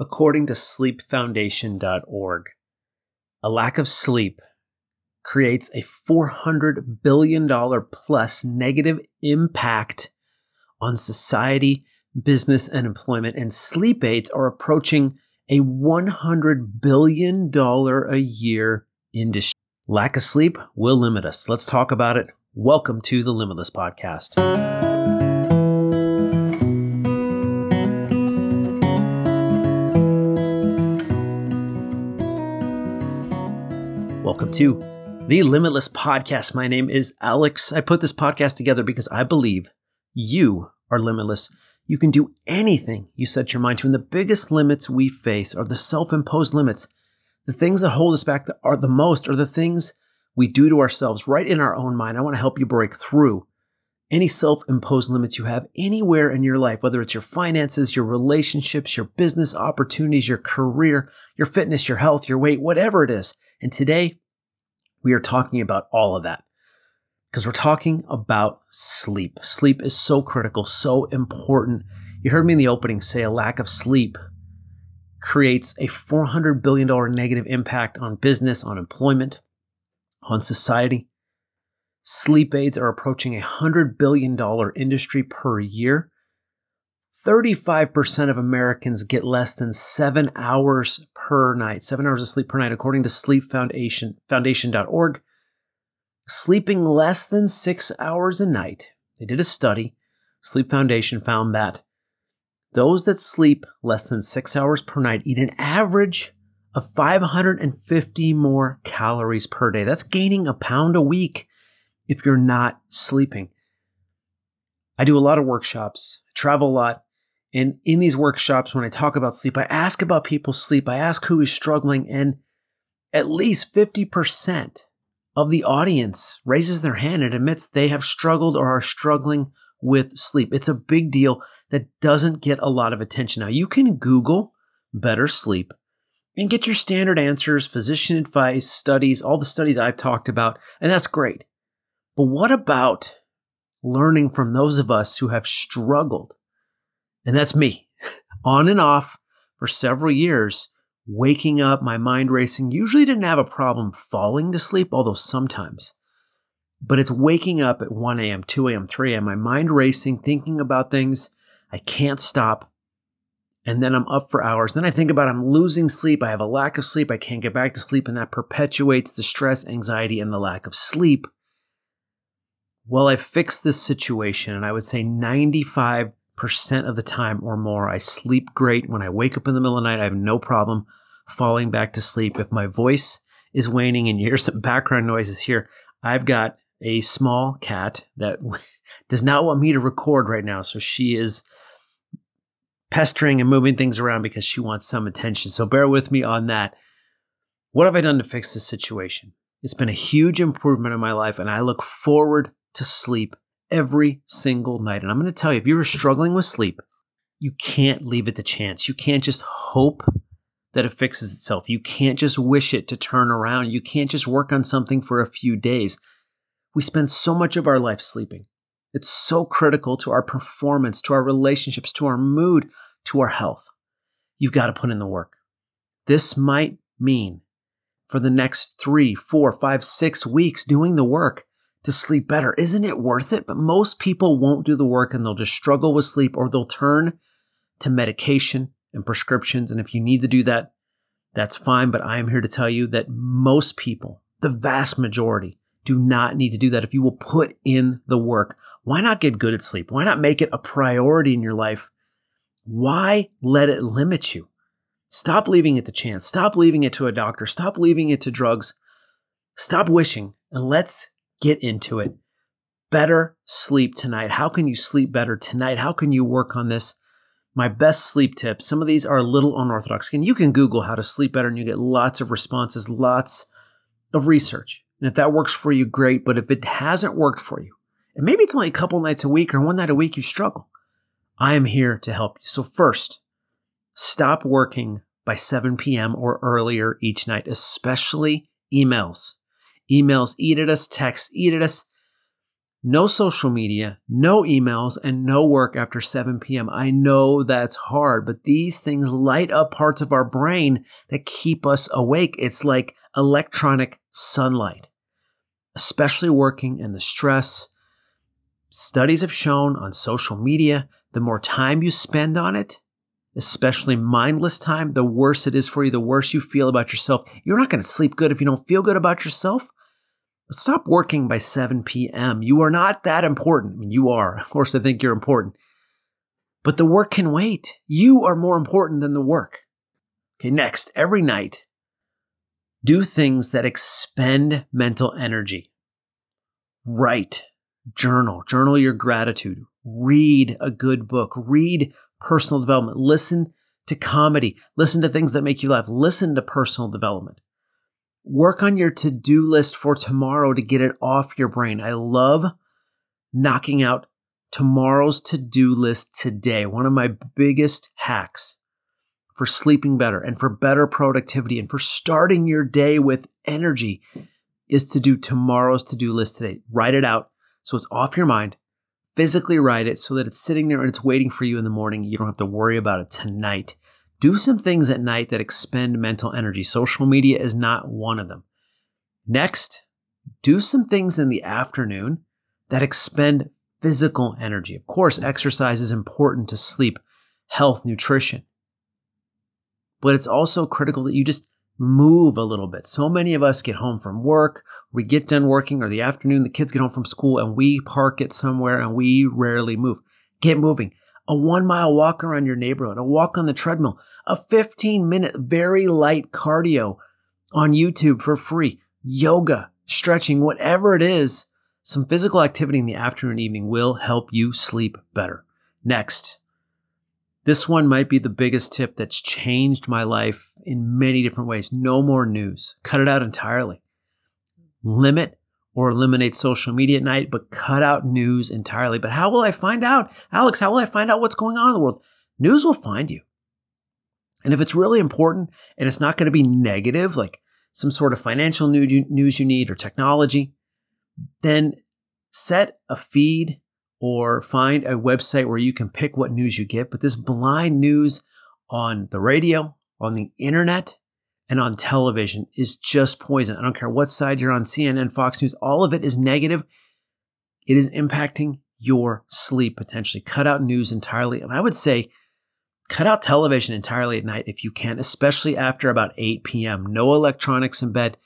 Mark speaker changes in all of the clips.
Speaker 1: According to sleepfoundation.org, a lack of sleep creates a $400 billion plus negative impact on society, business, and employment. And sleep aids are approaching a $100 billion a year industry. Lack of sleep will limit us. Let's talk about it. Welcome to the Limitless Podcast. Welcome to the Limitless Podcast. My name is Alex. I put this podcast together because I believe you are limitless. You can do anything you set your mind to. And the biggest limits we face are the self imposed limits. The things that hold us back are the most are the things we do to ourselves right in our own mind. I want to help you break through any self imposed limits you have anywhere in your life, whether it's your finances, your relationships, your business opportunities, your career, your fitness, your health, your weight, whatever it is. And today, we are talking about all of that because we're talking about sleep. Sleep is so critical, so important. You heard me in the opening say a lack of sleep creates a $400 billion negative impact on business, on employment, on society. Sleep aids are approaching a $100 billion industry per year. 35% of Americans get less than seven hours per night, seven hours of sleep per night, according to Sleep Foundation. Sleeping less than six hours a night, they did a study. Sleep Foundation found that those that sleep less than six hours per night eat an average of 550 more calories per day. That's gaining a pound a week if you're not sleeping. I do a lot of workshops, travel a lot, and in these workshops, when I talk about sleep, I ask about people's sleep. I ask who is struggling, and at least 50% of the audience raises their hand and admits they have struggled or are struggling with sleep. It's a big deal that doesn't get a lot of attention. Now, you can Google better sleep and get your standard answers, physician advice, studies, all the studies I've talked about, and that's great. But what about learning from those of us who have struggled and that's me, on and off for several years, waking up, my mind racing. Usually didn't have a problem falling to sleep, although sometimes. But it's waking up at 1 a.m., 2 a.m., 3 a.m., my mind racing, thinking about things. I can't stop. And then I'm up for hours. Then I think about I'm losing sleep. I have a lack of sleep. I can't get back to sleep. And that perpetuates the stress, anxiety, and the lack of sleep. Well, I fixed this situation, and I would say 95 percent of the time or more. I sleep great. When I wake up in the middle of the night, I have no problem falling back to sleep. If my voice is waning and you hear some background noises here, I've got a small cat that does not want me to record right now. So she is pestering and moving things around because she wants some attention. So bear with me on that. What have I done to fix this situation? It's been a huge improvement in my life, and I look forward to sleep every single night. And I'm going to tell you, if you're struggling with sleep, you can't leave it to chance. You can't just hope that it fixes itself. You can't just wish it to turn around. You can't just work on something for a few days. We spend so much of our life sleeping. It's so critical to our performance, to our relationships, to our mood, to our health. You've got to put in the work. This might mean for the next three, four, five, six weeks doing the work to sleep better. Isn't it worth it? But most people won't do the work and they'll just struggle with sleep or they'll turn to medication and prescriptions. And if you need to do that, that's fine. But I am here to tell you that most people, the vast majority, do not need to do that. If you will put in the work, why not get good at sleep? Why not make it a priority in your life? Why let it limit you? Stop leaving it to chance. Stop leaving it to a doctor. Stop leaving it to drugs. Stop wishing and let's get into it. Better sleep tonight. How can you sleep better tonight? How can you work on this? My best sleep tips. Some of these are a little unorthodox. And you can Google how to sleep better and you get lots of responses, lots of research. And if that works for you, great. But if it hasn't worked for you, and maybe it's only a couple nights a week or one night a week you struggle, I am here to help you. So, first, stop working by 7 p.m. or earlier each night, especially emails. Emails eat at us, texts eat at us. no social media, no emails, and no work after 7 p.m. I know that's hard, but these things light up parts of our brain that keep us awake. It's like electronic sunlight, especially working in the stress. Studies have shown on social media, the more time you spend on it, especially mindless time, the worse it is for you, the worse you feel about yourself. You're not going to sleep good if you don't feel good about yourself. But stop working by 7 p.m. You are not that important. I mean, you are. Of course, I think you're important. But the work can wait. You are more important than the work. Okay, next, every night, do things that expend mental energy. Write, journal, journal your gratitude, read a good book, read personal development, listen to comedy, listen to things that make you laugh, listen to personal development work on your to do list for tomorrow to get it off your brain. I love knocking out tomorrow's to do list today. One of my biggest hacks for sleeping better and for better productivity and for starting your day with energy is to do tomorrow's to do list today. Write it out so it's off your mind. Physically write it so that it's sitting there and it's waiting for you in the morning. You don't have to worry about it tonight. Do some things at night that expend mental energy. Social media is not one of them. Next, do some things in the afternoon that expend physical energy. Of course, exercise is important to sleep, health, nutrition. But it's also critical that you just move a little bit. So many of us get home from work, we get done working, or the afternoon, the kids get home from school, and we park it somewhere and we rarely move. Get moving a one mile walk around your neighborhood, a walk on the treadmill, a 15 minute very light cardio on YouTube for free, yoga, stretching, whatever it is, some physical activity in the afternoon and evening will help you sleep better. Next, this one might be the biggest tip that's changed my life in many different ways. No more news. Cut it out entirely. Limit or eliminate social media at night, but cut out news entirely. But how will I find out? Alex, how will I find out what's going on in the world? News will find you. And if it's really important and it's not going to be negative, like some sort of financial news you need or technology, then set a feed or find a website where you can pick what news you get. But this blind news on the radio, on the internet, and on television is just poison. I don't care what side you're on, CNN, Fox News, all of it is negative. It is impacting your sleep potentially. Cut out news entirely. And I would say cut out television entirely at night if you can, especially after about 8 p.m. No electronics in bed,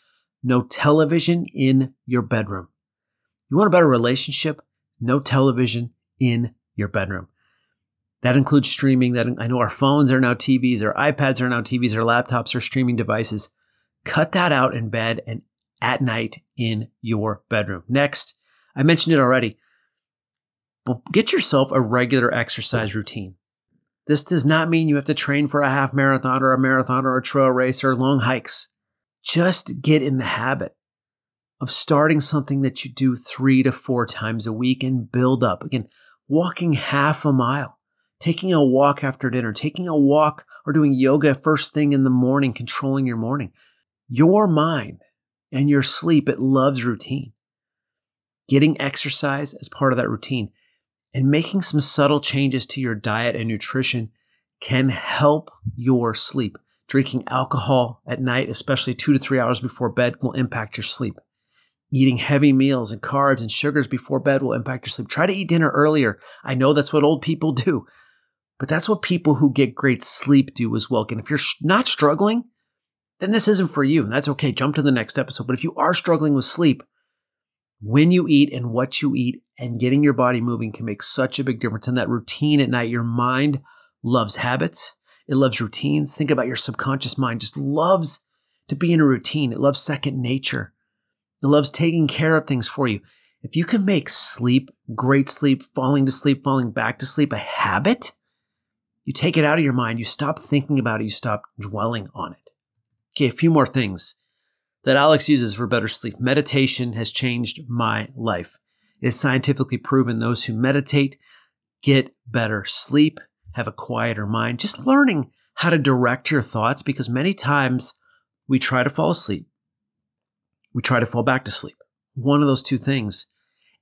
Speaker 1: no television in your bedroom. You want a better relationship? No television in your bedroom. That includes streaming. That I know our phones are now TVs, our iPads are now TVs, our laptops are streaming devices. Cut that out in bed and at night in your bedroom. Next, I mentioned it already, but get yourself a regular exercise routine. This does not mean you have to train for a half marathon or a marathon or a trail race or long hikes. Just get in the habit of starting something that you do three to four times a week and build up. Again, walking half a mile taking a walk after dinner, taking a walk or doing yoga first thing in the morning, controlling your morning. Your mind and your sleep, it loves routine. Getting exercise as part of that routine and making some subtle changes to your diet and nutrition can help your sleep. Drinking alcohol at night, especially two to three hours before bed, will impact your sleep. Eating heavy meals and carbs and sugars before bed will impact your sleep. Try to eat dinner earlier. I know that's what old people do. But that's what people who get great sleep do as well. And if you're not struggling, then this isn't for you. And that's okay. Jump to the next episode. But if you are struggling with sleep, when you eat and what you eat and getting your body moving can make such a big difference in that routine at night. Your mind loves habits. It loves routines. Think about your subconscious mind just loves to be in a routine. It loves second nature. It loves taking care of things for you. If you can make sleep, great sleep, falling to sleep, falling back to sleep a habit, you take it out of your mind, you stop thinking about it, you stop dwelling on it. Okay, a few more things that Alex uses for better sleep. Meditation has changed my life. It is scientifically proven those who meditate get better sleep, have a quieter mind, just learning how to direct your thoughts because many times we try to fall asleep. We try to fall back to sleep. One of those two things.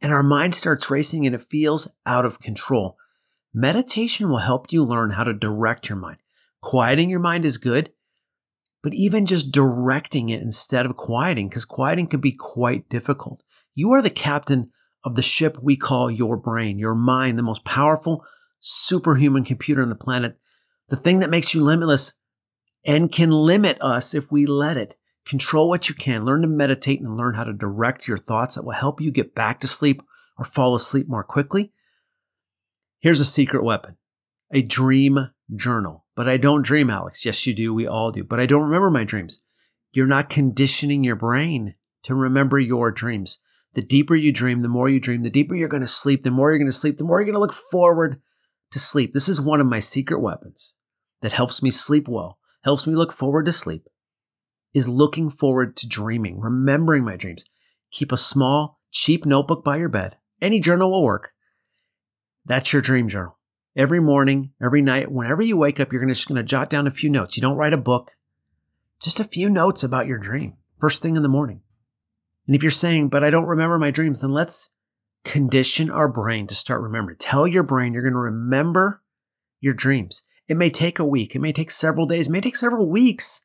Speaker 1: and our mind starts racing and it feels out of control. Meditation will help you learn how to direct your mind. Quieting your mind is good, but even just directing it instead of quieting, because quieting can be quite difficult. You are the captain of the ship we call your brain, your mind, the most powerful superhuman computer on the planet, the thing that makes you limitless and can limit us if we let it. Control what you can, learn to meditate and learn how to direct your thoughts that will help you get back to sleep or fall asleep more quickly. Here's a secret weapon a dream journal. But I don't dream, Alex. Yes, you do. We all do. But I don't remember my dreams. You're not conditioning your brain to remember your dreams. The deeper you dream, the more you dream, the deeper you're going to sleep, the more you're going to sleep, the more you're going to look forward to sleep. This is one of my secret weapons that helps me sleep well, helps me look forward to sleep, is looking forward to dreaming, remembering my dreams. Keep a small, cheap notebook by your bed. Any journal will work. That's your dream journal. Every morning, every night, whenever you wake up, you're just going to jot down a few notes. You don't write a book, just a few notes about your dream first thing in the morning. And if you're saying, but I don't remember my dreams, then let's condition our brain to start remembering. Tell your brain you're going to remember your dreams. It may take a week, it may take several days, it may take several weeks.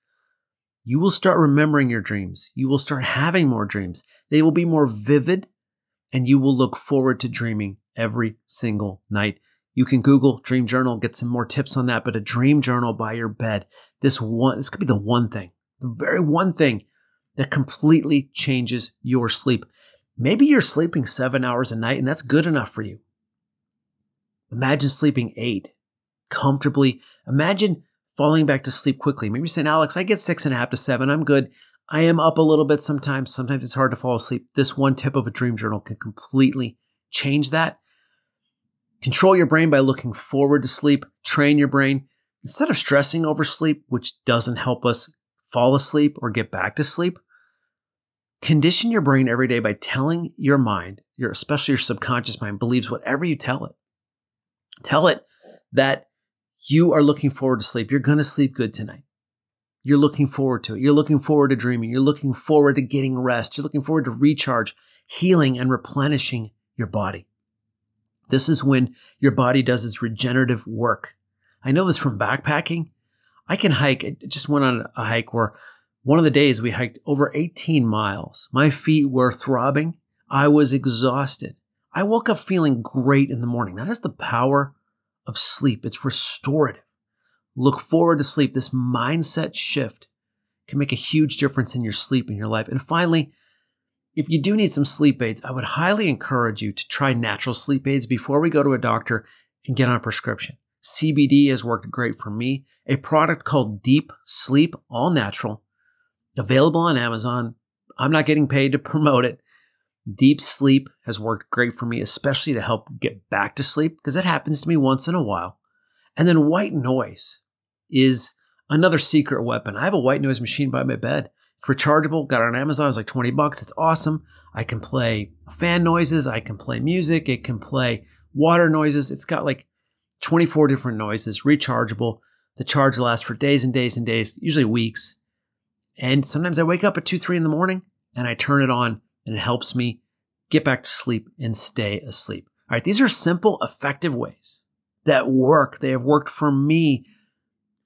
Speaker 1: You will start remembering your dreams. You will start having more dreams. They will be more vivid, and you will look forward to dreaming every single night. You can Google dream journal, get some more tips on that, but a dream journal by your bed. This one, this could be the one thing, the very one thing that completely changes your sleep. Maybe you're sleeping seven hours a night and that's good enough for you. Imagine sleeping eight comfortably. Imagine falling back to sleep quickly. Maybe you're saying, Alex, I get six and a half to seven. I'm good. I am up a little bit sometimes. Sometimes it's hard to fall asleep. This one tip of a dream journal can completely change that. Control your brain by looking forward to sleep. Train your brain. Instead of stressing over sleep, which doesn't help us fall asleep or get back to sleep, condition your brain every day by telling your mind, your especially your subconscious mind believes whatever you tell it. Tell it that you are looking forward to sleep. You're going to sleep good tonight. You're looking forward to it. You're looking forward to dreaming. You're looking forward to getting rest. You're looking forward to recharge, healing, and replenishing your body. This is when your body does its regenerative work. I know this from backpacking. I can hike. I just went on a hike where one of the days we hiked over 18 miles. My feet were throbbing. I was exhausted. I woke up feeling great in the morning. That is the power of sleep. It's restorative. Look forward to sleep. This mindset shift can make a huge difference in your sleep in your life. And finally, if you do need some sleep aids, I would highly encourage you to try natural sleep aids before we go to a doctor and get on a prescription. CBD has worked great for me. A product called Deep Sleep, all natural, available on Amazon. I'm not getting paid to promote it. Deep sleep has worked great for me, especially to help get back to sleep because it happens to me once in a while. And then white noise is another secret weapon. I have a white noise machine by my bed. It's rechargeable. Got it on Amazon. It's like 20 bucks. It's awesome. I can play fan noises. I can play music. It can play water noises. It's got like 24 different noises, rechargeable. The charge lasts for days and days and days, usually weeks. And sometimes I wake up at 2, 3 in the morning and I turn it on and it helps me get back to sleep and stay asleep. All right, these are simple, effective ways that work. They have worked for me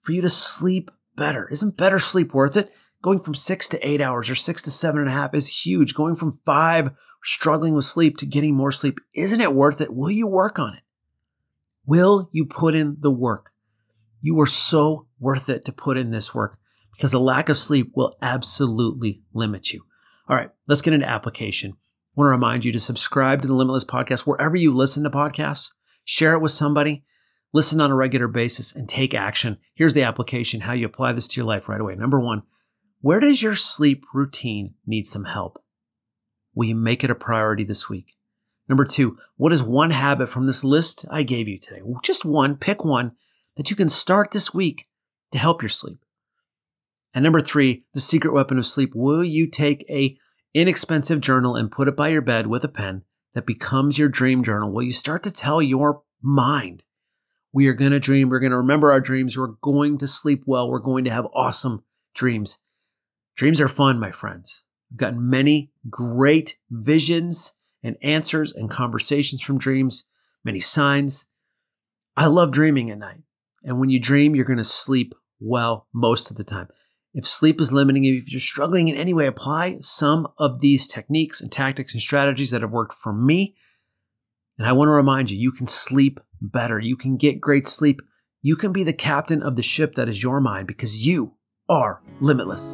Speaker 1: for you to sleep better. Isn't better sleep worth it? Going from six to eight hours or six to seven and a half is huge. Going from five, struggling with sleep, to getting more sleep, isn't it worth it? Will you work on it? Will you put in the work? You are so worth it to put in this work because a lack of sleep will absolutely limit you. All right, let's get into application. I want to remind you to subscribe to the Limitless Podcast wherever you listen to podcasts, share it with somebody, listen on a regular basis, and take action. Here's the application how you apply this to your life right away. Number one, where does your sleep routine need some help? Will you make it a priority this week? Number two, what is one habit from this list I gave you today? Just one, pick one that you can start this week to help your sleep. And number three, the secret weapon of sleep. Will you take a inexpensive journal and put it by your bed with a pen that becomes your dream journal? Will you start to tell your mind, we are going to dream. We're going to remember our dreams. We're going to sleep well. We're going to have awesome dreams. Dreams are fun, my friends. I've gotten many great visions and answers and conversations from dreams, many signs. I love dreaming at night. And when you dream, you're going to sleep well most of the time. If sleep is limiting you, if you're struggling in any way, apply some of these techniques and tactics and strategies that have worked for me. And I want to remind you, you can sleep better. You can get great sleep. You can be the captain of the ship that is your mind because you are limitless.